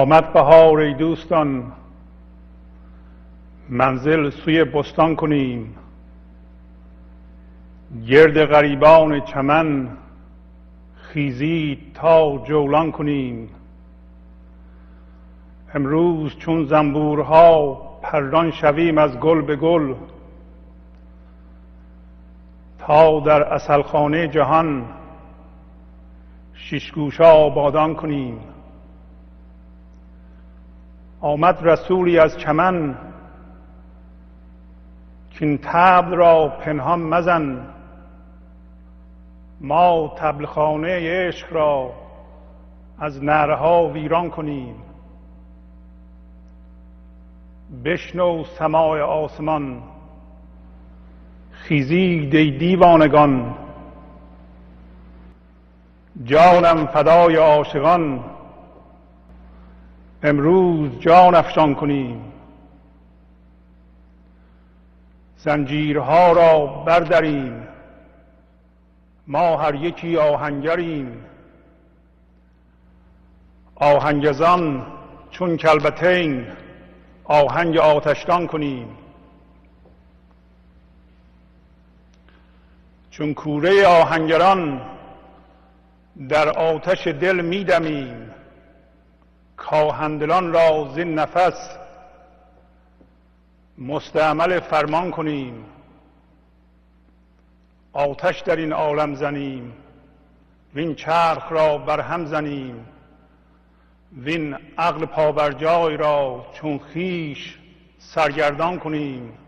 آمد بهار ای دوستان. منزل سوی بستان کنیم. گرد غریبان چمن خیزید تا جولان کنیم. امروز چون زنبورها پران شویم از گل به گل تا در اصلخانه جهان شیشگوشا آبادان کنیم. آمد رسولی از چمن. که این تبل را پنهان مزن. ما تبلخانه عشق را از نرها ویران کنیم. بشنو سماع آسمان. خیزید ای دیوانگان. جانم فدای عاشقان. امروز جان افشان کنیم. زنجیرها را برداریم ما هر یکی آهنگریم. آهنگزان چون کلبتین آهنگ آتشدان کنیم. چون کوره آهنگران در آتش دل میدمیم. کاهندلان را زین نفس مستعمل فرمان کنیم. آتش در این عالم زنیم. وین چرخ را برهم زنیم. وین عقل پابرجای را چون خیش سرگردان کنیم.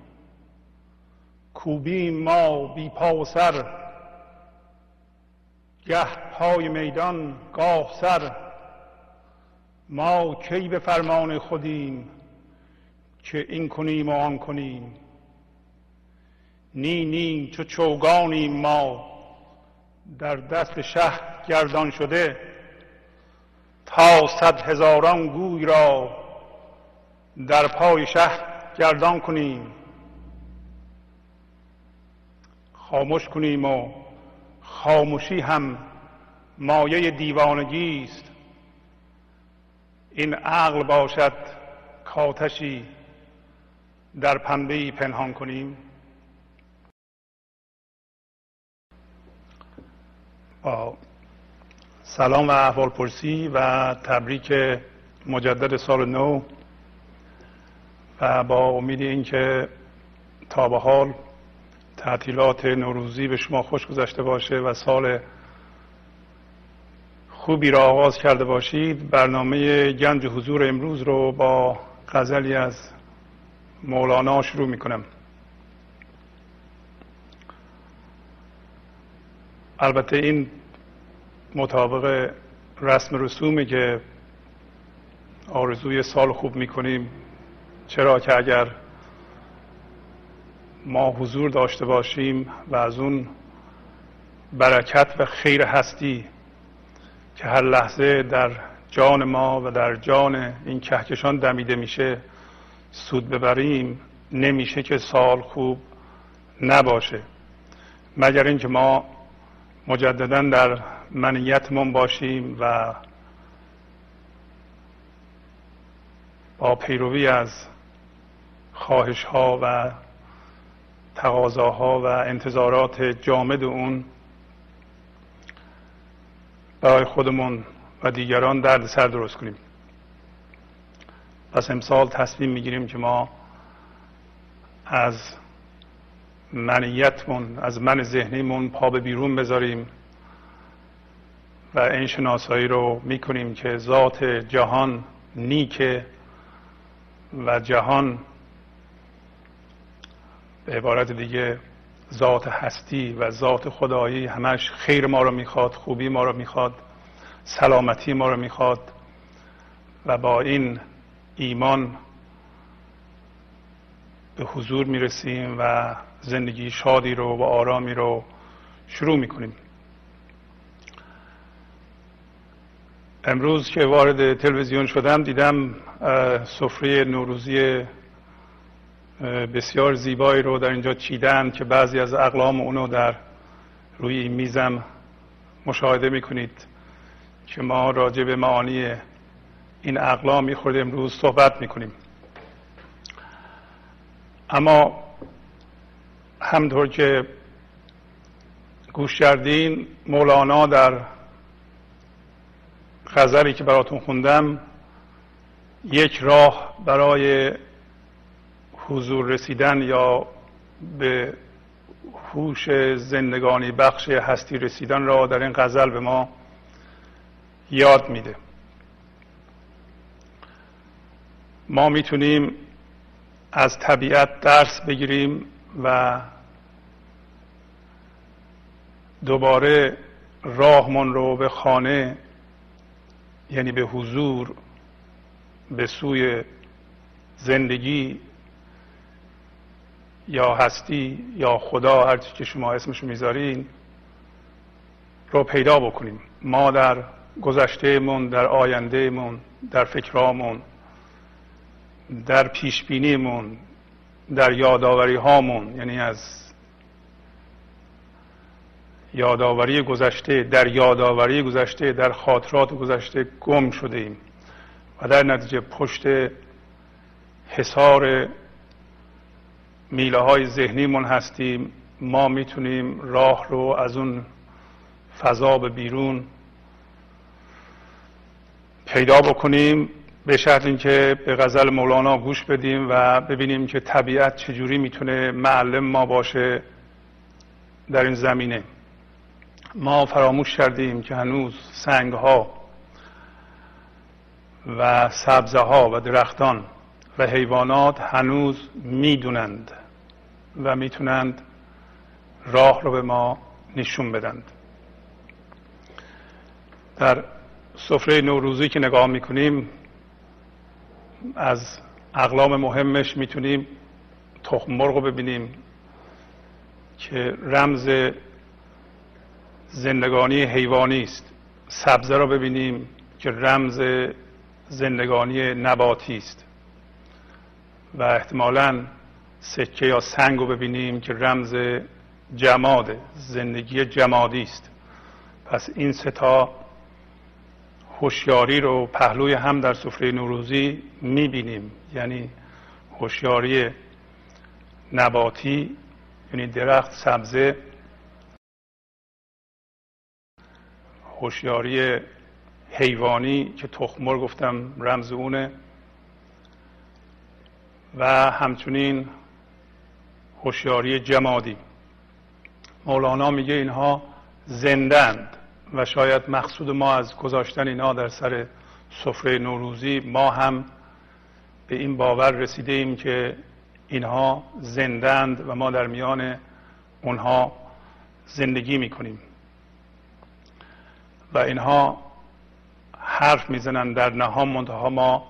کوبیم ما بی پا و سر. گه پای میدان گاه سر. ما کی به فرمان خودیم که این کنیم و آن کنیم؟ نی نی چو چوگانیم ما در دست شه گردان شده تا صد هزاران گوی را در پای شه گردان کنیم. خاموش کنیم و خاموشی هم مایه دیوانگی است. این عقل باشد کاتشی در پنبه پنهان کنیم. با سلام و احوال پرسی و تبریک مجدد سال نو و با امید اینکه تا به حال تعطیلات نوروزی به شما خوش گذشته باشه و سال خوبی را آغاز کرده باشید. برنامه گنج حضور امروز رو با غزلی از مولانا شروع می کنم البته این مطابق رسم رسومی که آرزوی سال خوب می‌کنیم. چرا که اگر ما حضور داشته باشیم و از اون برکت و خیر هستی که هر لحظه در جان ما و در جان این کهکشان دمیده میشه سود ببریم نمیشه که سال خوب نباشه. مگر اینکه ما مجددا در منیتمون باشیم و با پیروی از خواهش ها و تقاضاها و انتظارات جامد اون برای خودمون و دیگران درد سر درست کنیم. پس امسال تصمیم می‌گیریم که ما از منیتمون از من ذهنیمون پا به بیرون بذاریم و این شناسایی رو می‌کنیم که ذات جهان نیکه و جهان به عبارت دیگه ذات هستی و ذات خدایی همش خیر ما رو می‌خواد خوبی ما رو می‌خواد سلامتی ما رو می‌خواد و با این ایمان به حضور می‌رسیم و زندگی شادی رو و آرامی رو شروع می‌کنیم. امروز که وارد تلویزیون شدم دیدم سفره نوروزی بسیار زیبایی رو در اینجا چیدن که بعضی از اقلام اونو در روی میزم مشاهده می‌کنید که ما راجع به معانی این اقلام میخورده امروز صحبت می‌کنیم. اما همطور که گوش کردین مولانا در غزلی که براتون خوندم یک راه برای حضور رسیدن یا به هوش زندگانی بخش هستی رسیدن را در این غزل به ما یاد میده. ما می‌تونیم از طبیعت درس بگیریم و دوباره راهمون رو به خانه یعنی به حضور به سوی زندگی یا هستی یا خدا هر که شما اسمشو می‌ذارین رو پیدا بکنیم. ما در گذشتهمون در آیندهمون در فکرامون در پیشبینیمون در یادآوری هامون یعنی از یادآوری گذشته در یادآوری گذشته در خاطرات گذشته گم شده ایم و در نتیجه پشت حصار میله های ذهنیمون هستیم. ما می‌تونیم راه رو از اون فضا به بیرون پیدا بکنیم. به شرط اینکه به غزل مولانا گوش بدیم و ببینیم که طبیعت چجوری می‌تونه معلم ما باشه در این زمینه. ما فراموش کردیم که هنوز سنگ ها و سبزه ها و درختان و حیوانات هنوز می‌دونند. و می‌تونند راه رو به ما نشون بدند. در سفره نوروزی که نگاه می‌کنیم از اقلام مهمش می‌تونیم تخم مرغ رو ببینیم که رمز زندگانی حیوانی است. سبزه را ببینیم که رمز زندگانی نباتی است. و احتمالا سکه یا سنگ رو ببینیم که رمز جماد زندگی جمادی است. پس این ستا هوشیاری رو پهلوی هم در سفره نوروزی می‌بینیم. یعنی هوشیاری نباتی یعنی درخت سبزه. هوشیاری حیوانی که تخمر گفتم رمز اونه. و همچنین هوشیاری جمادی. مولانا میگه اینها زندند و شاید مقصود ما از گذاشتن اینها در سر سفره نوروزی ما هم به این باور رسیده ایم که اینها زندند و ما در میان اونها زندگی می‌کنیم. و اینها حرف می‌زنن در نهام منتها ما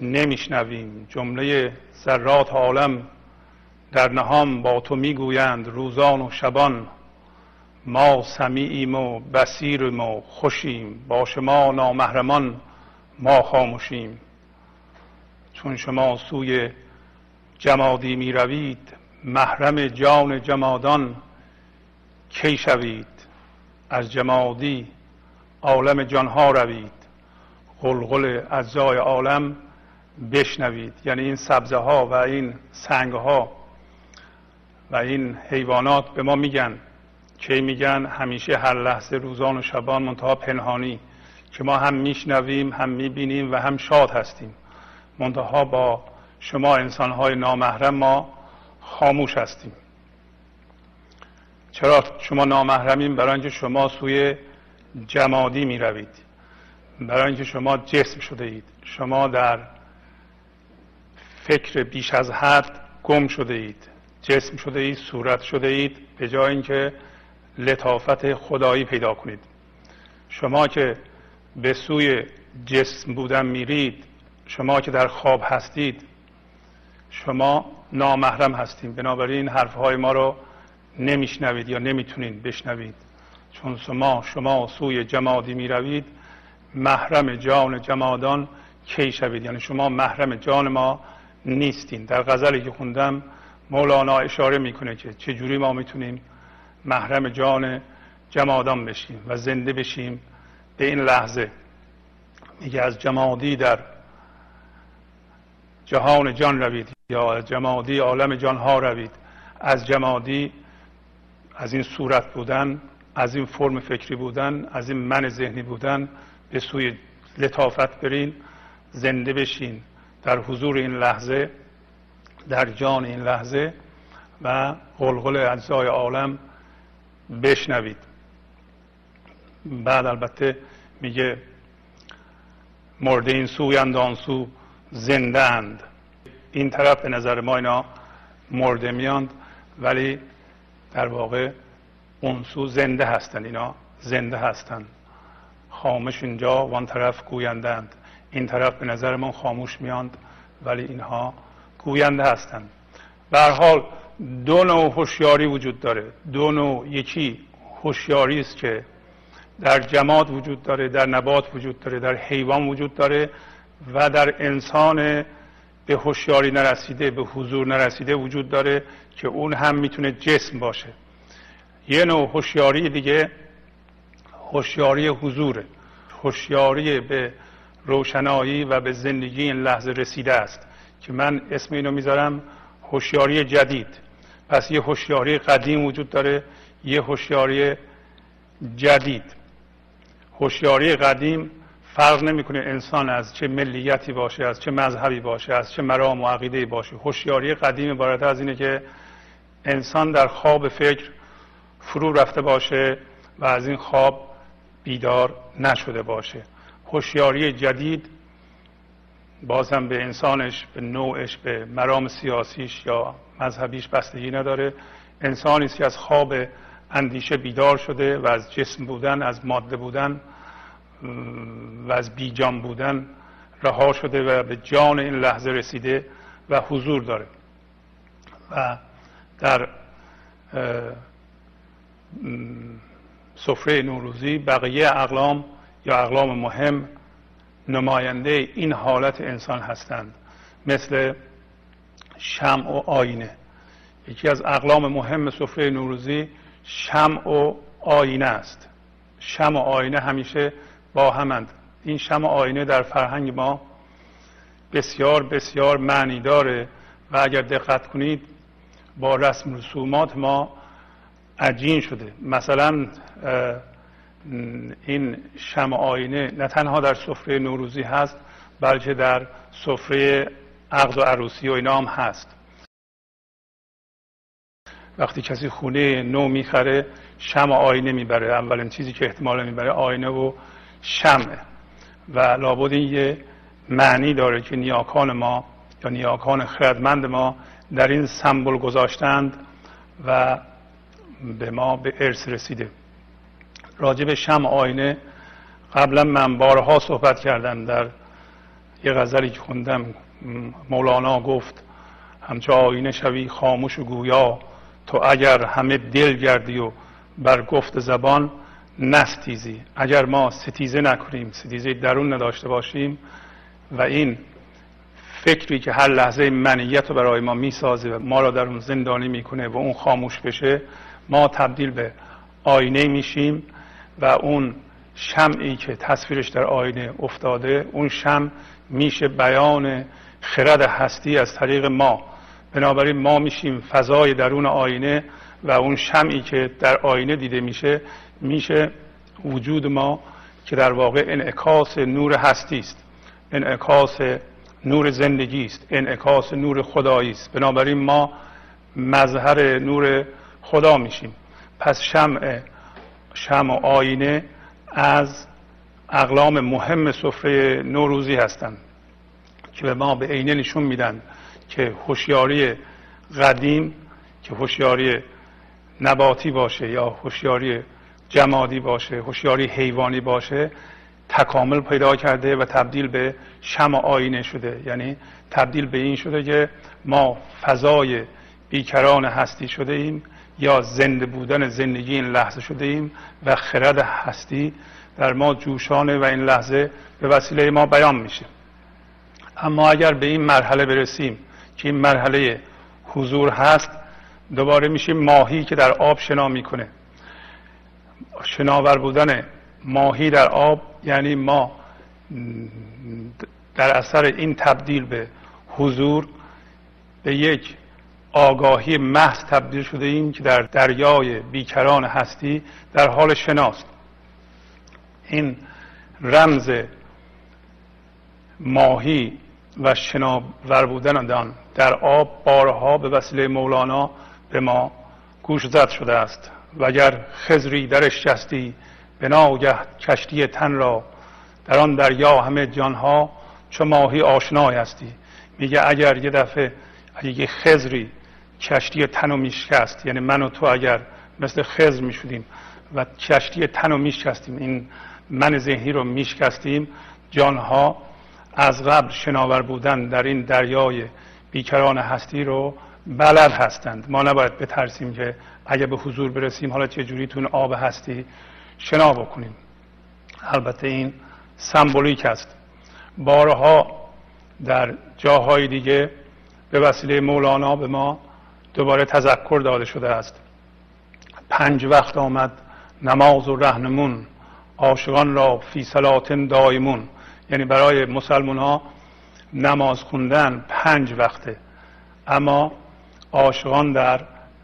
نمیشنویم. جمله ذرات عالم در نهام با تو می‌گویند روزان و شبان ما سمیعیم و بسیریم و خوشیم با شما نامهرمان ما خاموشیم. چون شما سوی جمادی می روید محرم جان جمادان کی شوید؟ از جمادی عالم جانها روید. قلقل اجزای عالم بشنوید. یعنی این سبزه ها و این سنگ ها و این حیوانات به ما میگن. که میگن؟ همیشه هر لحظه روزان و شبان منتها پنهانی. که ما هم میشنویم هم می‌بینیم و هم شاد هستیم. منتها با شما انسانهای نامحرم ما خاموش هستیم. چرا شما نامحرمین برای اینکه شما سوی جمادی می روید برای اینکه شما جسم شده اید. شما در فکر بیش از حد گم شده اید. جسم شده اید صورت شده اید به جای اینکه لطافت خدایی پیدا کنید. شما که به سوی جسم بودن میرید شما که در خواب هستید شما نامحرم هستیم. بنابراین حرفهای ما رو نمیشنوید یا نمی‌تونید بشنوید. چون شما شما سوی جمادی می‌روید محرم جان جمادان کی شوید؟ یعنی شما محرم جان ما نیستین. در غزلی که خوندم مولانا اشاره می‌کنه که چجوری ما می‌تونیم محرم جان جمادان بشیم و زنده بشیم به این لحظه. میگه از جمادی در جهان جان روید یا از جمادی عالم جان ها روید. از جمادی از این صورت بودن از این فرم فکری بودن از این من ذهنی بودن به سوی لطافت برین زنده بشین. در حضور این لحظه در جان این لحظه و قلقل اجزای عالم بشنوید. بعد البته میگه مرده این سویند آن زنده اند. این طرف به نظر ما اینا مرده میاند ولی در واقع اون سو زنده هستند اینا زنده هستند. خاموش اینجا وان طرف گویندند این طرف به نظر ما خاموش میاند ولی اینها گوینده هستند به حال دو نوع هوشیاری وجود داره. دو نوع یکی هوشیاری است که در جماد وجود داره در نبات وجود داره در حیوان وجود داره و در انسان به هوشیاری نرسیده به حضور نرسیده وجود داره که اون هم می‌تونه جسم باشه. یه نوع هوشیاری دیگه هوشیاری حضوره. هوشیاری به روشنایی و به زندگی این لحظه رسیده است. که من اسم اینو می‌ذارم هوشیاری جدید. پس یه هوشیاری قدیم وجود داره یه هوشیاری جدید. هوشیاری قدیم فرق نمی‌کنه انسان از چه ملیتی باشه از چه مذهبی باشه از چه مرام و عقیده باشه. هوشیاری قدیم عبارت از اینه که انسان در خواب فکر فرو رفته باشه و از این خواب بیدار نشده باشه. هوشیاری جدید بازم به انسانش به نوعش به مرام سیاسیش یا مذهبیش بستگی نداره. انسانی که از خواب اندیشه بیدار شده و از جسم بودن از ماده بودن و از بیجان بودن رها شده و به جان این لحظه رسیده و حضور داره. و در سفره نوروزی بقیه اقلام یا اقلام مهم نماینده این حالت انسان هستند. مثل شمع و آینه. یکی از اقلام مهم سفره نوروزی شمع و آینه است. شمع و آینه همیشه با همند. این شمع و آینه در فرهنگ ما بسیار بسیار معنی داره و اگر دقت کنید با رسم رسومات ما عجین شده. مثلا این شمع آینه نه تنها در سفره نوروزی هست بلکه در سفره عقد و عروسی و اینا هم هست. وقتی کسی خونه نو می‌خره شم آینه می‌بره. اولین چیزی که احتمال می‌بره آینه و شمه و لابد این یه معنی داره که نیاکان ما یا نیاکان خردمند ما در این سمبل گذاشتند و به ما به ارث رسیده. راجع به شم آینه قبلا من بارها صحبت کردم در یه غزلی که خوندم مولانا گفت همچه آینه شوی خاموش و گویا تو اگر همه دل گردی و بر گفت زبان نستیزی. اگر ما ستیزه نکنیم ستیزه درون نداشته باشیم و این فکری که هر لحظه منیت رو برای ما می‌سازه و ما را در اون زندانی می‌کنه و اون خاموش بشه ما تبدیل به آینه میشیم. و اون شمعی که تصویرش در آینه افتاده اون شم میشه بیان خرد هستی از طریق ما. بنابراین ما میشیم فضای درون آینه و اون شمعی که در آینه دیده میشه میشه وجود ما که در واقع انعکاس نور هستی است. انعکاس نور زندگی است. انعکاس نور خدایی است. بنابراین ما مظهر نور خدا میشیم. پس شمع شمع و آینه از اقلام مهم سفره نوروزی هستند که به ما به عینه نشون میدن که هوشیاری قدیم که هوشیاری نباتی باشه یا هوشیاری جمادی باشه هوشیاری حیوانی باشه تکامل پیدا کرده و تبدیل به شم آینه شده. یعنی تبدیل به این شده که ما فضای بیکران هستی شده ایم. یا زنده بودن زندگی این لحظه شده ایم و خرد هستی در ما جوشانه و این لحظه به وسیله ما بیان میشه. اما اگر به این مرحله برسیم که این مرحله حضور هست دوباره میشیم ماهی که در آب شنا می‌کنه. شناور بودن ماهی در آب یعنی ما در اثر این تبدیل به حضور به یک آگاهی محض تبدیل شده ایم که در دریای بیکران هستی در حال شناست این رمز ماهی و شناور بودن آن. در آب بارها به وسیله مولانا به ما گوش زد شده است. و اگر خزری درش جستی به ناگه کشتی تن را در آن دریا همه جانها چو ماهی آشنای هستی. میگه اگر یه دفعه اگه یه خزری کشتی تن رو میشکست یعنی من و تو اگر مثل خزر می‌شدیم و کشتی تن رو میشکستیم این من ذهنی رو میشکستیم جانها از قبل شناور بودن در این دریای بیکران هستی رو بلد هستند. ما نباید بترسیم که اگه به حضور برسیم حالا چه جوری تو آب هستی شنا بکنیم. البته این سمبولیک است. بارها در جاهای دیگه به وسیله مولانا به ما دوباره تذکر داده شده است. پنج وقت آمد نماز و رهنمون عاشقان را فی سلاتن دایمون. یعنی برای مسلمان ها نماز خوندن پنج وقته. اما عاشقان در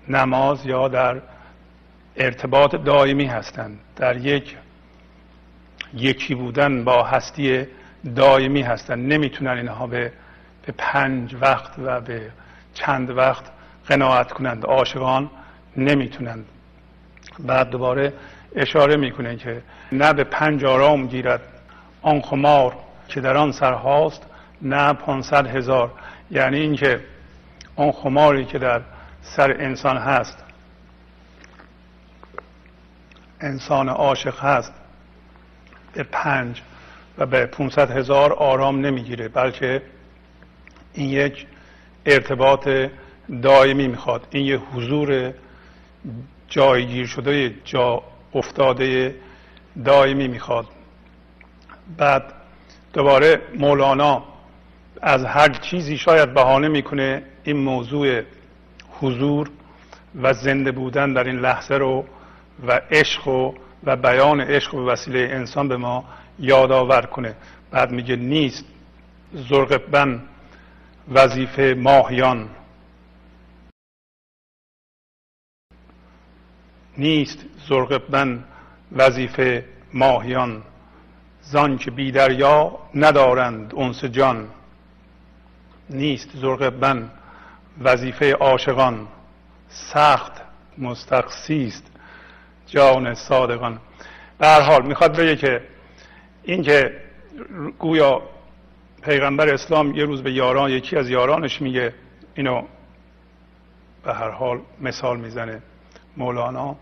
نماز یا در ارتباط دائمی هستند. در یک یکی بودن با هستی دائمی هستند. نمی‌تونن اینها به به پنج وقت و به چند وقت قناعت کنند. عاشقان نمی‌تونند. بعد دوباره اشاره می‌کنه که نه به پنج آرام گیرد آن خمار که در آن سرهاست نه پانصد هزار. یعنی اینکه آن خماری که در سر انسان هست انسان عاشق هست به پنج و به 500 هزار آرام نمی‌گیره بلکه این یک ارتباط دائمی می‌خواد. این یه حضور جایگیر شده جا افتاده دائمی می‌خواد. بعد دوباره مولانا از هر چیزی شاید بهانه می‌کنه این موضوع حضور و زنده بودن در این لحظه رو و عشق و, و بیان عشق و وسیله انسان به ما یادآور کنه. بعد میگه نیست زرقبن وظیفه ماهیان. نیست زرقبن وظیفه ماهیان. زان که بی دریا ندارند انس جان. نیست زرقبن وظیفه عاشقان. سخت مستقسی است جان صادقان. به هر حال می‌خواد بگه که اینکه گویا پیغمبر اسلام یه روز به یاران یکی از یارانش میگه اینو به هر حال مثال می‌زنه. مولانا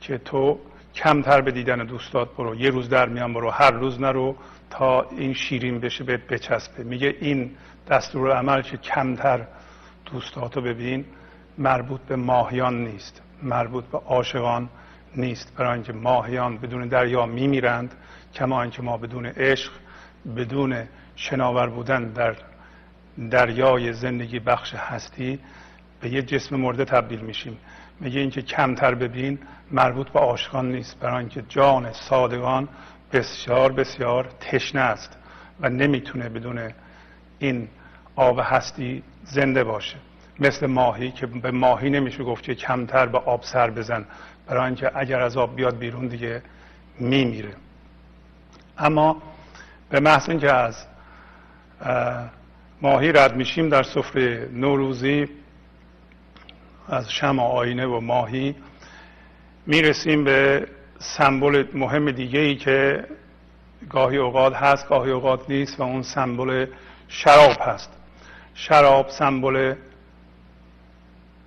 که تو کمتر به دیدن دوستات برو یه روز در میان برو هر روز نرو تا این شیرین بشه به بچسبه. میگه این دستور عمل که کمتر دوستاتو ببین مربوط به ماهیان نیست مربوط به عاشقان نیست. برای اینکه ماهیان بدون دریا میمیرند کما اینکه ما بدون عشق بدون شناور بودن در دریای زندگی بخش هستی به یه جسم مرده تبدیل میشیم. میگه اینکه کمتر ببین مربوط به عاشقان نیست برای اینکه جان صادقان بسیار بسیار تشنه است و نمی‌تونه بدون این آب هستی زنده باشه. مثل ماهی که به ماهی نمیشه گفت که کمتر به آب سر بزن برای اینکه اگر از آب بیاد بیرون دیگه میمیره. اما به محض اینکه از ماهی رد میشیم در سفره نوروزی از شم آینه و ماهی می‌رسیم به سمبل مهم دیگه ای که گاهی اوقات هست گاهی اوقات نیست و اون سمبل شراب هست. شراب سمبل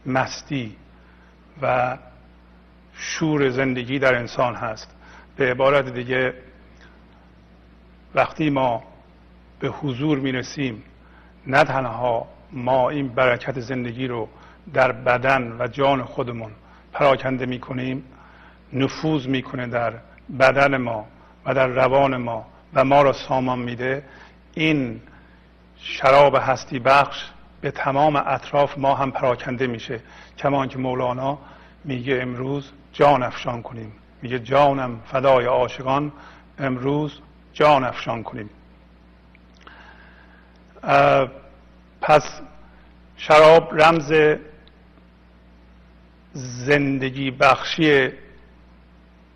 مستی و شور زندگی در انسان هست. به عبارت دیگه وقتی ما به حضور می رسیم نه تنها ما این برکت زندگی رو در بدن و جان خودمون پراکنده می کنیم نفوذ می‌کنه در بدن ما و در روان ما و ما را سامان میده. این شراب هستی بخش به تمام اطراف ما هم پراکنده میشه. کما که مولانا میگه امروز جان افشان کنیم. میگه جانم فدای عاشقان امروز جان افشان کنیم. پس شراب رمز زندگی بخشی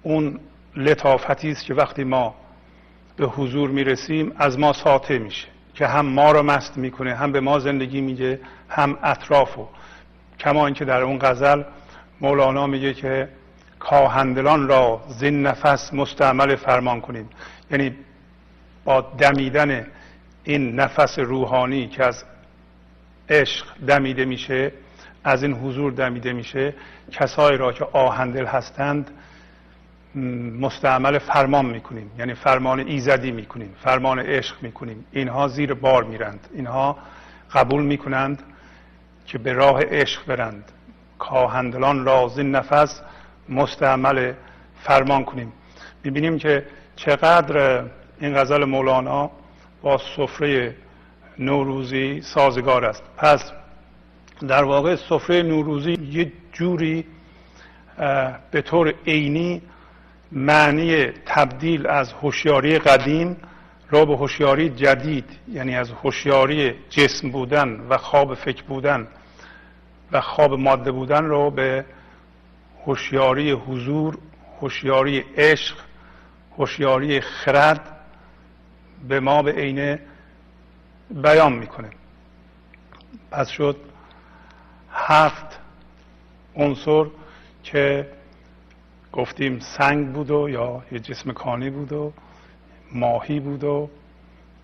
اون لطافتی است که وقتی ما به حضور می‌رسیم از ما ساطع میشه که هم ما رو مست می‌کنه هم به ما زندگی میگه هم اطرافو کما اینکه در اون غزل مولانا میگه که کاهندلان را زین نفس مستعمل فرمان کنیم یعنی با دمیدن این نفس روحانی که از عشق دمیده میشه از این حضور دمیده میشه کسایی را که آهندل هستند مستعمل فرمان می‌کنیم. یعنی فرمان ایزدی می‌کنیم فرمان عشق می‌کنیم. اینها زیر بار میرند. اینها قبول می‌کنند که به راه عشق برند. کاهندلان رازین نفس مستعمل فرمان کنیم. می‌بینیم که چقدر این غزل مولانا با سفره نوروزی سازگار است. پس در واقع سفره نوروزی یه جوری به طور عینی معنی تبدیل از هوشیاری قدیم را به هوشیاری جدید یعنی از هوشیاری جسم بودن و خواب فکر بودن و خواب ماده بودن را به هوشیاری حضور هوشیاری عشق هوشیاری خرد به ما به عینه بیان می‌کنه. پس شد هفت عنصر که گفتیم سنگ بود و یا یه جسم کانی بود و ماهی بود و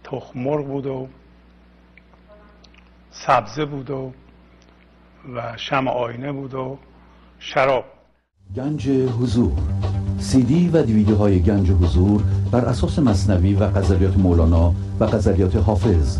تخمرغ بود و سبزه بود و و شم آینه بود و شراب. گنج حضور. سی دی و دیویدیو های گنج حضور بر اساس مصنوی و غزلیات مولانا و غزلیات حافظ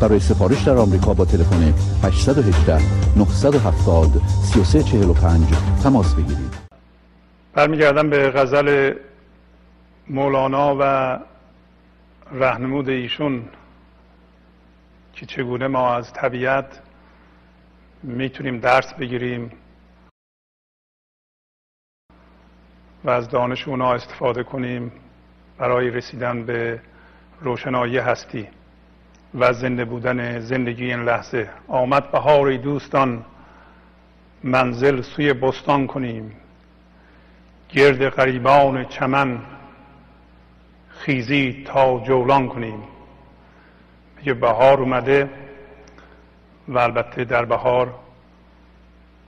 برای سفارش در آمریکا با تلفن 818 970 3345 تماس بگیرید. برمیگردم به غزل مولانا و رهنمود ایشون که چگونه ما از طبیعت می‌تونیم درس بگیریم و از دانش اونا استفاده کنیم برای رسیدن به روشنایی هستی. و زنده بودن زندگی این لحظه. آمد بهاری دوستان منزل سوی بستان کنیم. گرد غریبان چمن خیزی تا جولان کنیم. میگه بهار اومده و البته در بهار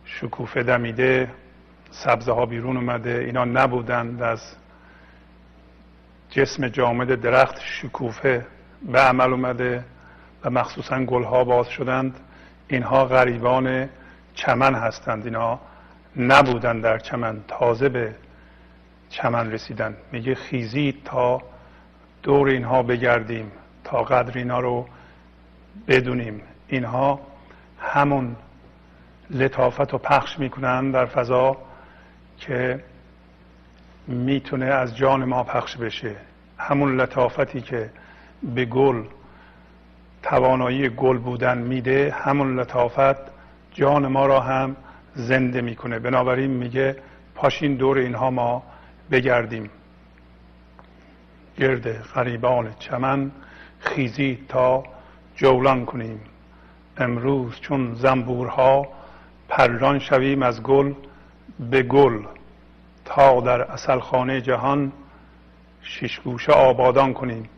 شکوفه دمیده سبزه ها بیرون اومده اینا نبودند. از جسم جامد درخت شکوفه به عمل اومده و مخصوصا گلها باز شدند. اینها غریبان چمن هستند. اینها نبودند در چمن. تازه به چمن رسیدن. میگه خیزید تا دور اینها بگردیم تا قدر اینا رو بدونیم. اینها همون لطافت رو پخش می‌کنن در فضا که می‌تونه از جان ما پخش بشه. همون لطافتی که به گل توانایی گل بودن میده. همون لطافت جان ما را هم زنده می‌کنه. بنابراین میگه پاشین دور اینها ما بگردیم. گرد غریبان چمن خیزی تا جولان کنیم. امروز چون زنبورها پران شویم از گل به گل تا در اصل خانه جهان شیشگوشه آبادان کنیم.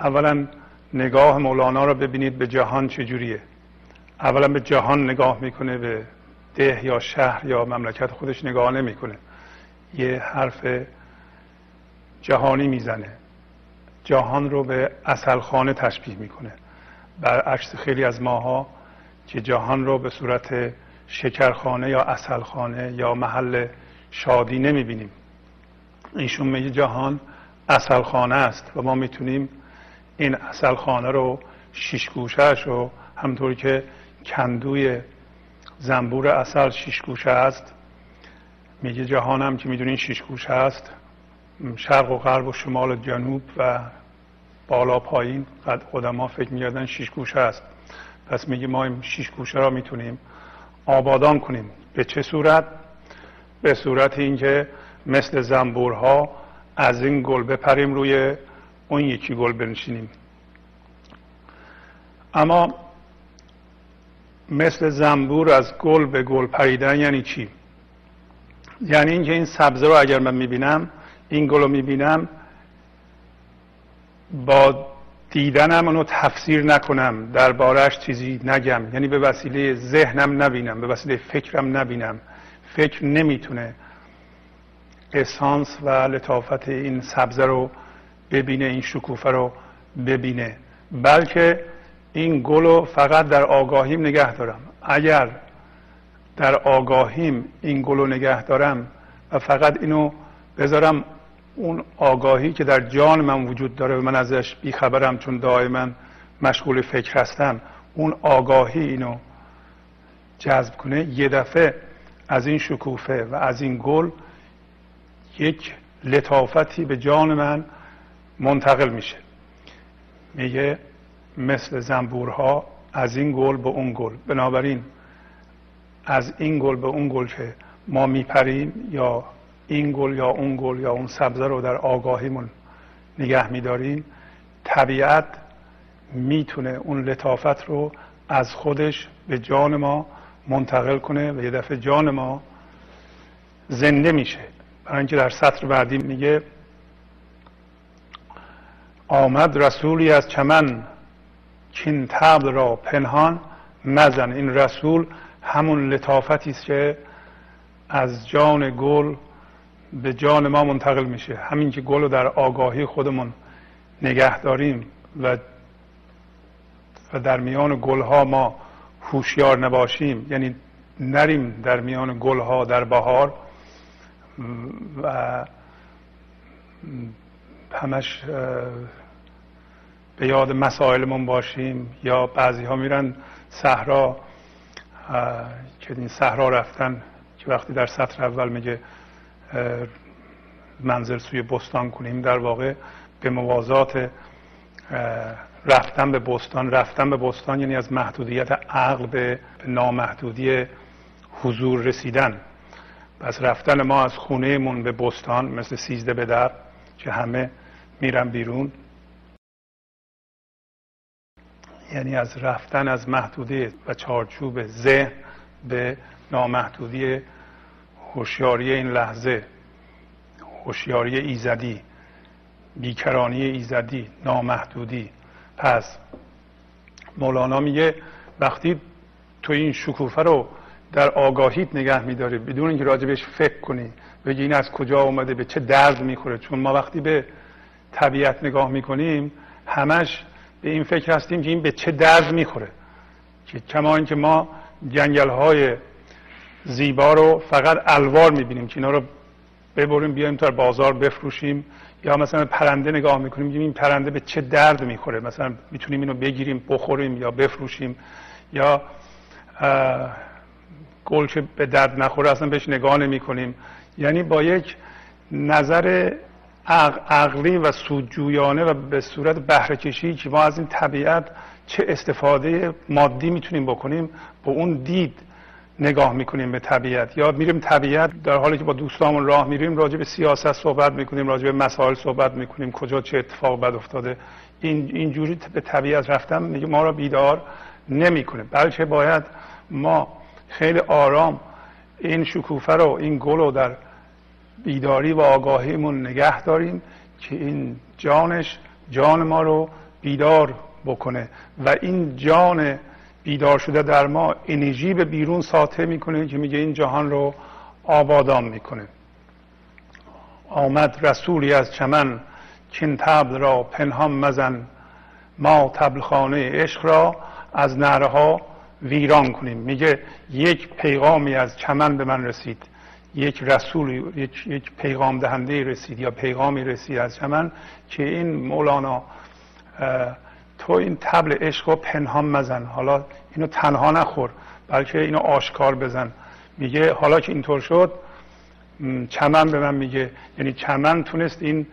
اولا نگاه مولانا رو ببینید به جهان چجوریه. اولا به جهان نگاه می‌کنه به ده یا شهر یا مملکت خودش نگاه نمی‌کنه. یه حرف جهانی می‌زنه. جهان رو به اصل خانه تشبیه می‌کنه. برعکس خیلی از ماها که جهان رو به صورت شکرخانه یا اصلخانه یا محل شادی نمی‌بینیم. ایشون میگه جهان اصلخانه است و ما می‌تونیم این اصلخانه رو شیش گوشهش رو همطور که کندوی زنبور اصل شیش گوشه است. میگه جهانم که می‌دونین شیش گوشه است. شرق و غرب و شمال و جنوب و بالا پایین قد قدما فکر می‌کردن شیش گوشه است. پس میگه ما این شیش گوشه را می‌تونیم آبادان کنیم. به چه صورت؟ به صورت اینکه مثل زنبورها از این گل بپریم روی اون یکی گل بنشینیم. اما مثل زنبور از گل به گل پریدن یعنی چی؟ یعنی اینکه این سبزه رو اگر من می‌بینم این گل رو می‌بینم با دیدنم اونو تفسیر نکنم دربارهش چیزی نگم. یعنی به وسیله ذهنم نبینم به وسیله فکرم نبینم. فکر نمی‌تونه اسانس و لطافت این سبزه رو ببینه این شکوفه رو ببینه. بلکه این گل رو فقط در آگاهیم نگه دارم. اگر در آگاهیم این گل رو نگه دارم و فقط اینو بذارم اون آگاهی که در جان من وجود داره و من ازش بیخبرم چون دائما مشغول فکر هستم اون آگاهی اینو جذب کنه یه دفعه از این شکوفه و از این گل یک لطافتی به جان من منتقل میشه. میگه مثل زنبورها از این گل به اون گل. بنابراین از این گل به اون گل که ما میپریم یا این گل یا اون گل یا اون سبزه رو در آگاهیمون نگه میداریم طبیعت می‌تونه اون لطافت رو از خودش به جان ما منتقل کنه و یه دفعه جان ما زنده میشه. برای اینکه در سطر بعدی میگه آمد رسولی از چمن. کین تبل را پنهان مزن. این رسول همون لطافتی است که از جان گل به جان ما منتقل میشه. همین که گل رو در آگاهی خودمون نگه داریم و و در میان گل ها ما هوشیار نباشیم. یعنی نریم در میان گل ها در بهار. و همش به یاد مسائلمون باشیم یا بعضی ها میرن صحرا که این صحرا رفتن که وقتی در سطر اول میگه منزل سوی بستان کنیم در واقع به موازات رفتن به بستان رفتن به بستان یعنی از محدودیت عقل به نامحدودی حضور رسیدن. پس رفتن ما از خونهمون به بستان مثل سیزده به در که همه میرن بیرون. یعنی از رفتن از محدودی و چارچوب ذهن به نامحدودی هوشیاری این لحظه هوشیاری ایزدی بیکرانی ایزدی نامحدودی. پس مولانا میگه وقتی تو این شکوفه رو در آگاهیت نگه میداری بدون اینکه راجبش فکر کنی بگی این از کجا اومده به چه درد می‌خوره. چون ما وقتی به طبیعت نگاه می‌کنیم همش به این فکر هستیم که این به چه درد می‌خوره. که کما اینکه ما جنگل های زیبا رو فقط الوار می‌بینیم که اینا رو ببریم بیایم تا بازار بفروشیم. یا مثلا پرنده نگاه می‌کنیم میگیم این پرنده به چه درد می‌خوره. مثلا می‌تونیم اینو بگیریم بخوریم یا بفروشیم. یا گل که به درد نخوره اصلا بهش نگاه نمی کنیم یعنی با یک نظر عقلی و سودجویانه و به صورت بهرهکشی که ما از این طبیعت چه استفاده مادی می‌تونیم بکنیم با اون دید نگاه می‌کنیم به طبیعت. یا میریم طبیعت در حالی که با دوستامون راه میریم راجع به سیاست صحبت می‌کنیم راجع به مسائل صحبت می‌کنیم کجا چه اتفاق بد افتاده. این اینجوری به طبیعت رفتن میگه ما را بیدار نمی‌کنه. بلکه باید ما خیلی آرام این شکوفه رو این گل رو در بیداری و آگاهیمون نگه داریم که این جانش جان ما رو بیدار بکنه و این جان بیدار شده در ما انرژی به بیرون ساطع می‌کنه که میگه این جهان رو آبادان می‌کنه. آمد رسولی از چمن کن تبل را پنهان مزن ما تبلخانه عشق را از نرها ویران کنیم. میگه یک پیغامی از چمن به من رسید. یک رسول یک, یک پیغام دهنده رسید یا پیغامی رسید از چمن که این مولانا تو این تبل عشق رو پنهان مزن. حالا اینو تنها نخور بلکه اینو آشکار بزن. میگه حالا که اینطور شد چمن به من میگه. یعنی چمن تونست این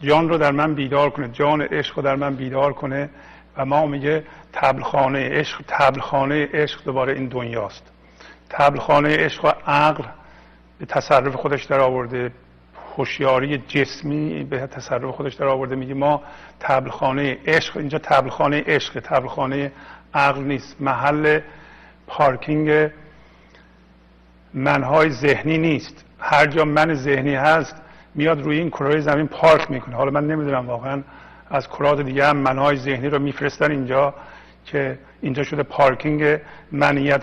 جان رو در من بیدار کنه جان عشق رو در من بیدار کنه و ما میگه تبلخانه عشق تبلخانه عشق دوباره این دنیاست. تبلخانه عشق و عقل به تصرف خودش در آورده هوشیاری جسمی به تصرف خودش در آورده میگه ما تبلخانه عشق اینجا تبلخانه عشق تبلخانه عقل نیست. محل پارکینگ منهای ذهنی نیست. هر جا من ذهنی هست میاد روی این کره زمین پارک می‌کنه. حالا من نمی‌دونم واقعا از کرات دیگه هم منهای ذهنی رو میفرستن اینجا که اینجا شده پارکینگ منیت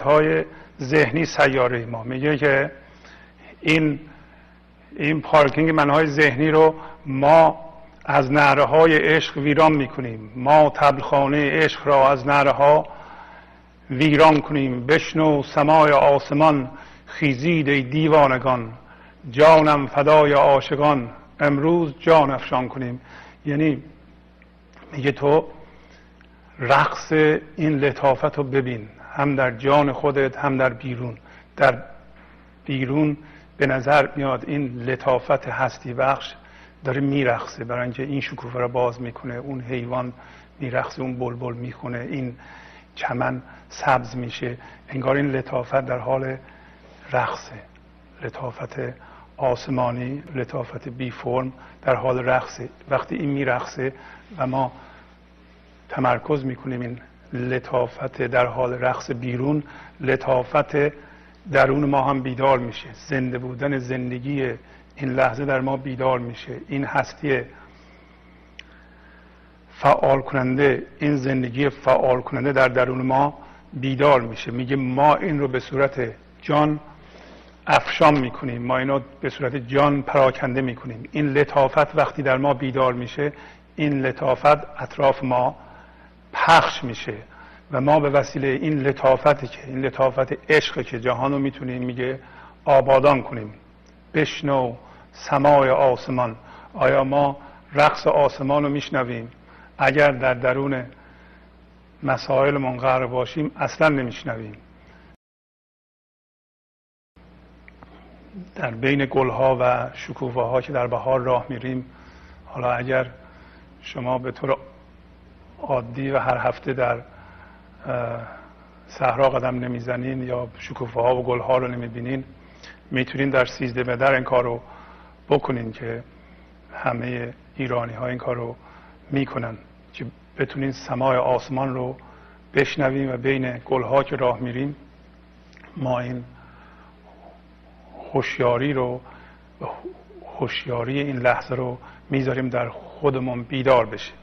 ذهنی سیاره ما. میگه که این این پارکینگ منهای ذهنی رو ما از نهره های عشق ویران می‌کنیم. ما تبلخانه عشق را از نهره ها ویران کنیم. بشنو سمای آسمان خیزید ای دیوانگان. جانم فدای عاشقان. امروز جان افشان کنیم. یعنی میگه تو رقص این لطافت رو ببین. هم در جان خودت هم در بیرون. در بیرون به نظر میاد این لطافت هستی بخش داره میرخصه. برای اینکه این شکوفه رو باز می‌کنه اون حیوان میرخصه اون بلبل می‌خونه این چمن سبز میشه. انگار این لطافت در حال رقصه. لطافت آسمانی لطافت بی فرم در حال رقصه. وقتی این میرقصه و ما تمرکز می‌کنیم این لطافت در حال رقص بیرون لطافت درون ما هم بیدار میشه. زنده بودن زندگی این لحظه در ما بیدار میشه. این هستی فعال کننده این زندگی فعال کننده در درون ما بیدار میشه. میگه ما این رو به صورت جان افشان می‌کنیم. ما اینو به صورت جان پراکنده می‌کنیم. این لطافت وقتی در ما بیدار میشه این لطافت اطراف ما پخش میشه. و ما به وسیله این لطافتی که این لطافت عشق که جهان رو می‌تونیم میگه آبادان کنیم. بشنو سمای آسمان. آیا ما رقص آسمان رو میشنویم؟ اگر در درون مسائل منقرر باشیم اصلا نمیشنویم. در بین گلها و شکوفه ها که در بهار راه میریم حالا اگر شما به طور عادی و هر هفته در صحرا قدم نمی‌زنین یا شکوفه ها و گل ها رو نمی‌بینین می‌تونین در سیزده بدر این کار بکنین که همه ایرانی ها این کار رو می‌کنن که بتونین سمای آسمان رو بشنویم و بین گل ها که راه میریم ما این هوشیاری رو هوشیاری این لحظه رو می‌ذاریم در خودمون بیدار بشه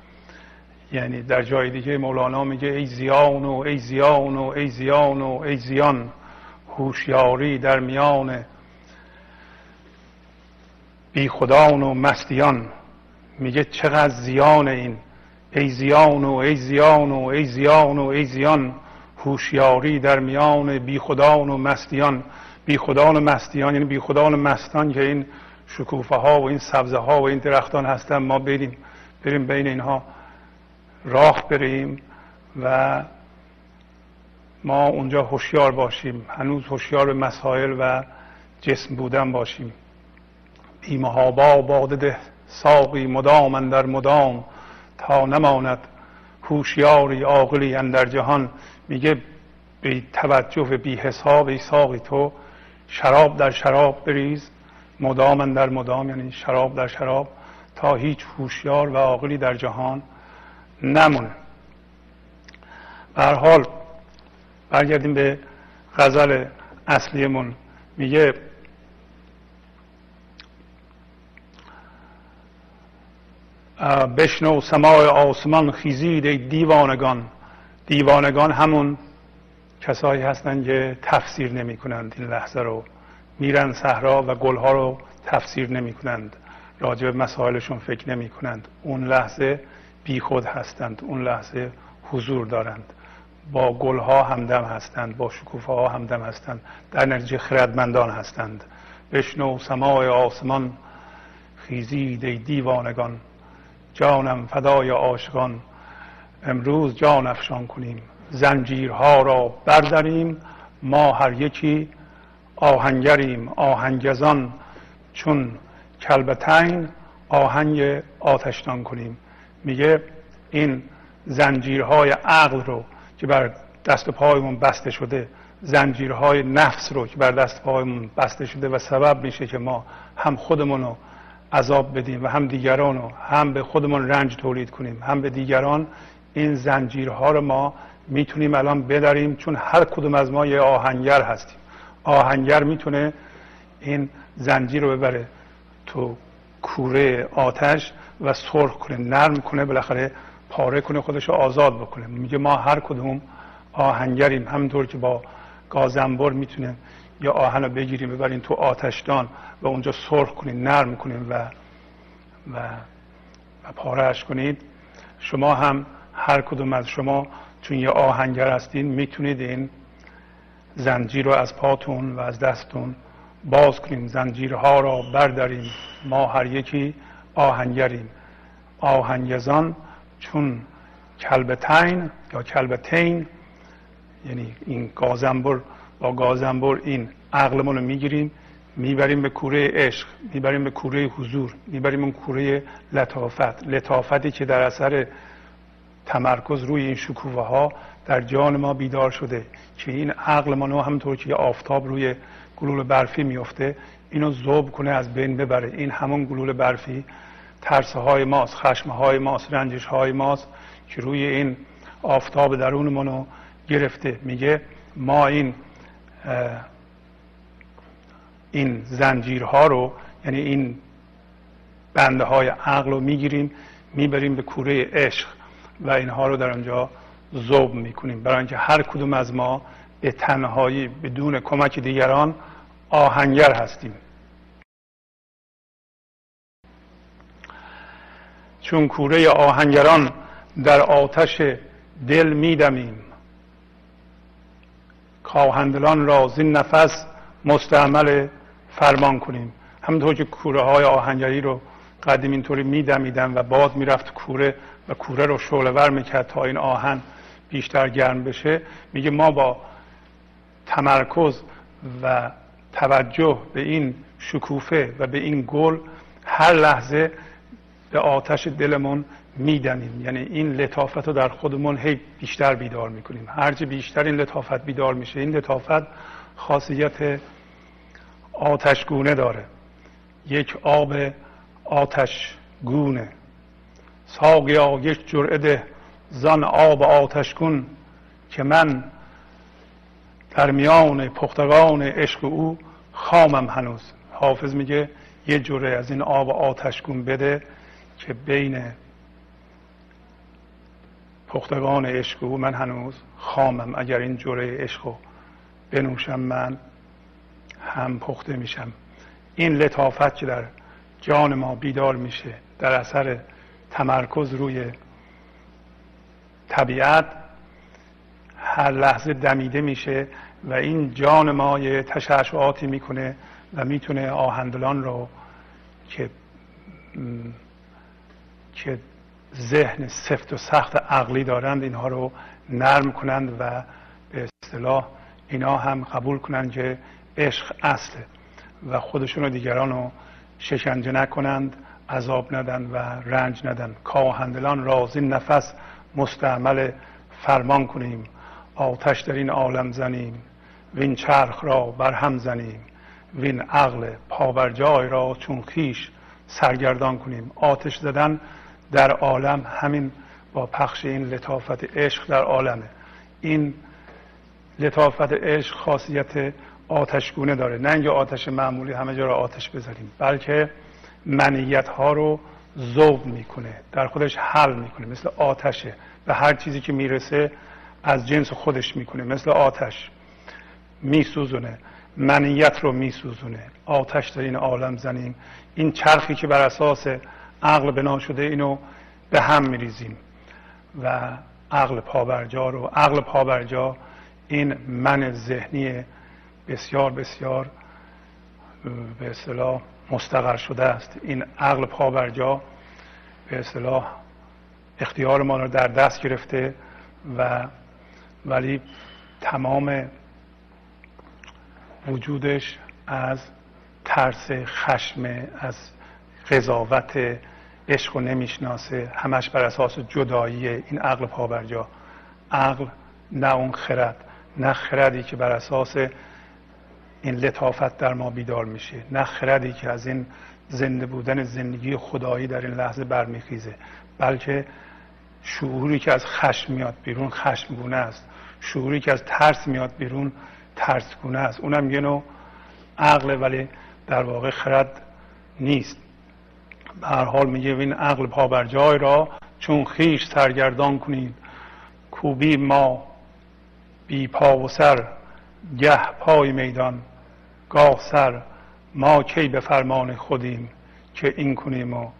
یعنی در جای دیگه مولانا میگه ای زیان و ای زیان و ای زیان و ای زیان هوشیاری در میان بی خدان و مستیان. میگه چقدر زیان این ای زیان و ای زیان و ای زیان و ای زیان هوشیاری در میان بی خدان و مستیان. بی خدان و مستیان یعنی بی خدان و مستان که این شکوفه ها و این سبزه ها و این درختان هستن. ما بریم بریم بین اینها. راه بریم و ما اونجا هوشیار باشیم. هنوز هوشیار به مسائل و جسم بودن باشیم. بیمهابا باده ده ساقی مدام در مدام تا نماند. هوشیاری عاقلی اندر جهان. میگه بی توجه بی حساب ای ساقی تو شراب در شراب بریز. مدام در مدام یعنی شراب در شراب. تا هیچ هوشیار و عاقلی در جهان نمونه. به حال برگردیم به غزل اصلیمون. میگه بشنو سماع آسمان خیزید ای دیوانگان. دیوانگان همون کسایی هستند که تفسیر نمی کنند این لحظه رو. میرن صحرا و گلها رو تفسیر نمی کنند راجع به مسائلشون فکر نمی کنند اون لحظه بی خود هستند اون لحظه حضور دارند. با گلها همدم هستند با شکوفه ها همدم هستند در نتیجه خردمندان هستند. بشنو سماع آسمان خیزید ای دیوانگان. جانم فدای عاشقان. امروز جان افشان کنیم. زنجیرها را برداریم ما هر یکی آهنگریم آهنگزان. چون کلبتین آهنگ آتشتان کنیم. میگه این زنجیرهای عقل رو که بر دست پایمون بسته شده زنجیرهای نفس رو که بر دست پایمون بسته شده و سبب میشه که ما هم خودمون رو عذاب بدیم و هم دیگران رو هم به خودمون رنج تولید کنیم هم به دیگران این زنجیرها رو ما می‌تونیم الان بداریم چون هر کدوم از ما یه آهنگر هستیم. آهنگر می‌تونه این زنجیر رو ببره تو کوره آتش و سرخ کنه نرم کنه بالاخره پاره کنه خودش رو آزاد بکنه. میگه ما هر کدوم آهنگریم همینطور که با گازنبر می‌تونه یا آهن رو بگیریم ببریم تو آتشدان و اونجا سرخ کنیم نرم کنیم و و, و پارهش کنید. شما هم هر کدوم از شما چون یه آهنگر هستین می‌تونید این زنجیر رو از پاتون و از دستون باز کنیم زنجیرها را برداریم ما هر یکی آهنگریم. آهنگزان چون کلبتین یا کلبتین یعنی این گازنبر با گازنبر این عقلمون رو می‌گیریم می‌بریم به کوره عشق می‌بریم به کوره حضور می‌بریم اون کوره لطافت. لطافتی که در اثر تمرکز روی این شکوفه ها در جان ما بیدار شده که این عقل ما همونطور که آفتاب روی گلول برفی میفته اینو ذوب کنه از بین ببره. این همون گلول برفی ترسه های ماست خشم های ماست رنجش های ماست که روی این آفتاب درون منو گرفته. میگه ما این این زنجیرها رو یعنی این بنده های عقل رو می‌گیریم می‌بریم به کوره عشق و اینها رو در آنجا ذوب می‌کنیم. برای اینکه هر کدوم از ما به تنهایی بدون کمک دیگران آهنگر هستیم. چون کوره آهنگران در آتش دل میدمیم. کاهندلان را زین نفس مستعمل فرمان کنیم. همونطور که کوره های آهنگری رو قدیم اینطوری میدمیدن و باز می‌رفت کوره و کوره رو شعله ور می‌کرد تا این آهن بیشتر گرم بشه میگه ما با تمرکز و توجه به این شکوفه و به این گل هر لحظه به آتش دلمون میدنیم. یعنی این لطافت رو در خودمون هی بیشتر بیدار می‌کنیم. هرچه بیشتر این لطافت بیدار میشه این لطافت خاصیت آتشگونه داره. یک آب آتشگونه. ساقیا یک جرعه زن آب آتشگون که من در میان پختگان عشق او خامم هنوز. حافظ میگه یه جوره از این آب آتشگون بده. که بین پختگان عشق او من هنوز خامم. اگر این جوره عشق بنوشم من هم پخته میشم. این لطافت که در جان ما بیدار میشه در اثر تمرکز روی طبیعت هر لحظه دمیده میشه و این جان ما یه تشعشعاتی می‌کنه و می‌تونه آهندلان رو که که ذهن سفت و سخت عقلی دارند اینها رو نرم کنند و به اصطلاح اینا هم قبول کنند که عشق اصله و خودشون و دیگران رو شکنجه نکنند عذاب ندن و رنج ندن. کاهندلان رازین نفس مستعمل فرمان کنیم. آتش در این عالم زنیم. وین چرخ را بر هم زنیم. وین عقل پاورجای را چون خیش سرگردان کنیم. آتش زدن در عالم همین با پخش این لطافت عشق در عالمه. این لطافت عشق خاصیت آتشگونه داره. نه اینکه آتش معمولی همه جا را آتش بذاریم بلکه منیت ها رو ذوب می‌کنه در خودش حل می‌کنه. مثل آتشه به هر چیزی که می‌رسه از جنس خودش می‌کنه. مثل آتش میسوزونه منیت رو میسوزونه. آتش در این عالم زنیم. این چرخی که بر اساس عقل بنا شده اینو به هم میریزیم. و عقل پابرجا رو عقل پابرجا این من ذهنی بسیار بسیار به اصطلاح مستقر شده است. این عقل پابرجا به اصطلاح اختیار ما رو در دست گرفته و ولی تمام وجودش از ترس خشم از قضاوت عشق و نمی‌شناسه. همش بر اساس جدایی این عقل پابرجا عقل نه اون خرد نه خردی که بر اساس این لطافت در ما بیدار میشه نه خردی که از این زنده بودن زندگی خدایی در این لحظه برمیخیزه بلکه شعوری که از خشم میاد بیرون خشمگونه است. شعوری که از ترس میاد بیرون ترسگونه است. اونم یه نوع عقل ولی در واقع خرد نیست. به هر حال میگه این عقل پابرجای را چون خیش سرگردان کنید. کوبی ما بی پا و سر گه پای میدان. گاه سر ما کی به فرمان خودیم؟ که این کنیم و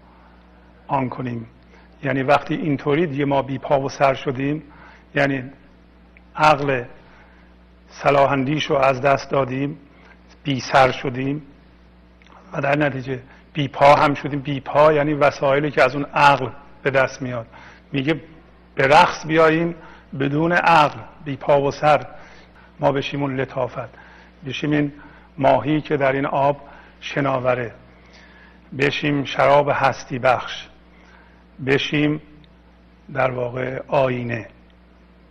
آن کنیم؟ یعنی وقتی اینطوری دیگه ما بی پا و سر شدیم یعنی عقل صلاحندیش رو از دست دادیم بی سر شدیم. و در نتیجه بی پا هم شدیم. بی پا یعنی وسایلی که از اون عقل به دست میاد. میگه به رقص بیاییم بدون عقل بی پا و سر. ما بشیم اون لطافت. بشیم این ماهی که در این آب شناوره. بشیم شراب هستی بخش. بشیم در واقع آینه.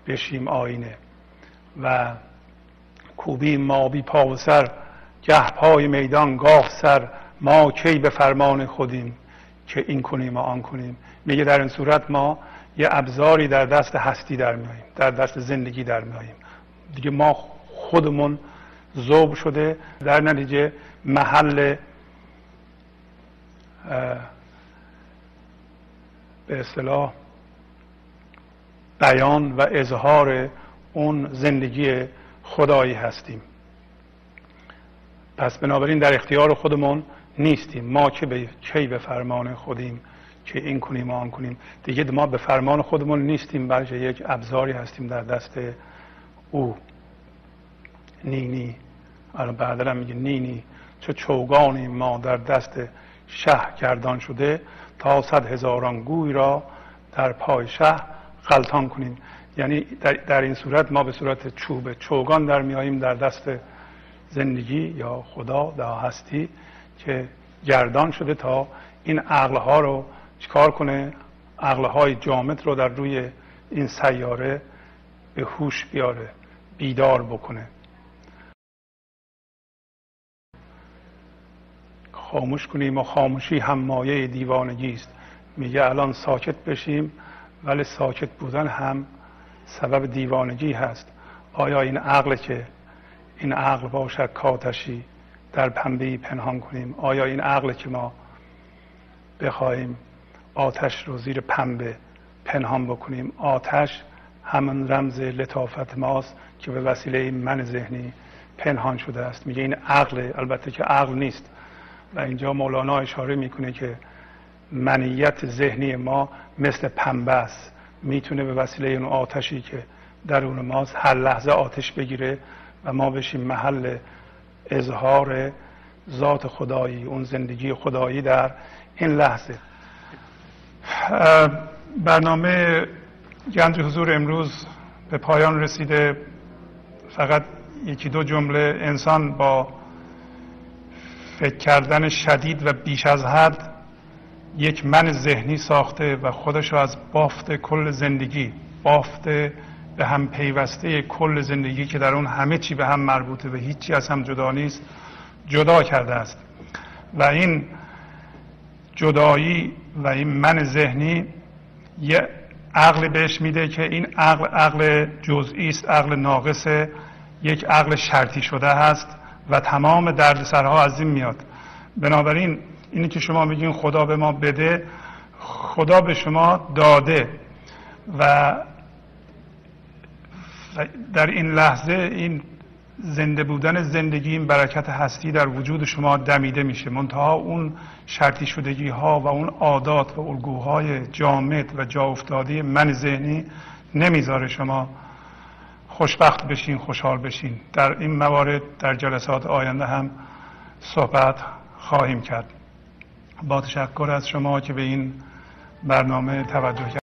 بشیم آینه. و کوبی ما بی پا و سر. گه پای میدان گاه سر. ما کی به فرمان خودیم که این کنیم و آن کنیم؟ میگه در این صورت ما یه ابزاری در دست هستی در میاییم در دست زندگی در میاییم دیگه ما خودمون ذوب شده در نتیجه محل به اصطلاح بیان و اظهار اون زندگی خدایی هستیم. پس بنابراین در اختیار خودمون نیستیم. ما که به کی به فرمان خودیم که این کنیم و آن کنیم. دیگه ما به فرمان خودمون نیستیم بلکه یک ابزاری هستیم در دست او. نینی الان بعدرم میگه نینی چه چوگانی ما در دست شه گردان شده تا صد هزاران گوی را در پای شه غلطان کنیم. یعنی در, در این صورت ما به صورت چوب چوگان در میاییم در دست زندگی یا خدا یا هستی که گردان شده تا این عقلها رو چیکار کنه عقلهای جامد رو در روی این سیاره به هوش بیاره بیدار بکنه. خاموش کنیم و خاموشی هم مایه دیوانگی است. میگه الان ساکت بشیم ولی ساکت بودن هم سبب دیوانگی هست. آیا این عقل که این عقل باشد کاتشی؟ در پنبه پنهان کنیم. آیا این عقل که ما بخواهیم آتش رو زیر پنبه پنهان بکنیم؟ آتش همون رمز لطافت ماست که به وسیله من ذهنی پنهان شده است. میگه این عقل البته که عقل نیست. و اینجا مولانا اشاره می‌کنه که منیت ذهنی ما مثل پنبه است. می‌تونه به وسیله اون آتشی که درون ماست هر لحظه آتش بگیره و ما بشیم محل اظهار ذات خدایی اون زندگی خدایی در این لحظه. برنامه گنج حضور امروز به پایان رسیده. فقط یکی دو جمله. انسان با فکر کردن شدید و بیش از حد یک من ذهنی ساخته و خودش رو از بافت کل زندگی بافت به هم پیوسته کل زندگی که در اون همه چی به هم مربوطه و هیچی از هم جدا نیست جدا کرده است. و این جدایی و این من ذهنی یه عقل بهش میده که این عقل عقل جزئی است عقل ناقص یک عقل شرطی شده هست و تمام دردسرها از این میاد. بنابراین اینی که شما میگین خدا به ما بده خدا به شما داده و در این لحظه این زنده بودن زندگی این برکت هستی در وجود شما دمیده میشه. منتها اون شرطی شدگی ها و اون عادات و الگوهای جامد و جا افتاده من ذهنی نمی‌ذاره شما خوشبخت بشین خوشحال بشین. در این موارد در جلسات آینده هم صحبت خواهیم کرد. با تشکر از شما که به این برنامه توجه کرد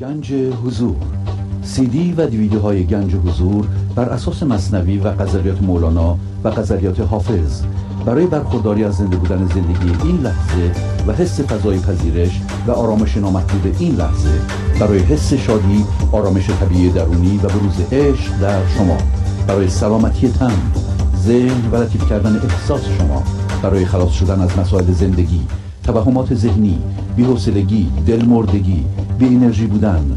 گنج حضور سی دی و دیویدیو های گنج حضور بر اساس مصنوی و قذریات مولانا و قذریات حافظ. برای برخورداری از زنده بودن زندگی این لحظه و حس فضای پذیرش و آرامش نامحدود این لحظه برای حس شادی آرامش طبیعی درونی و بروز عشق در شما. برای سلامتی تن ذهن و لطیف کردن احساس شما. برای خلاص شدن از مسائل زندگی توهمات ذهنی بی‌حوصلگی دلمردگی بی انرژی بودن.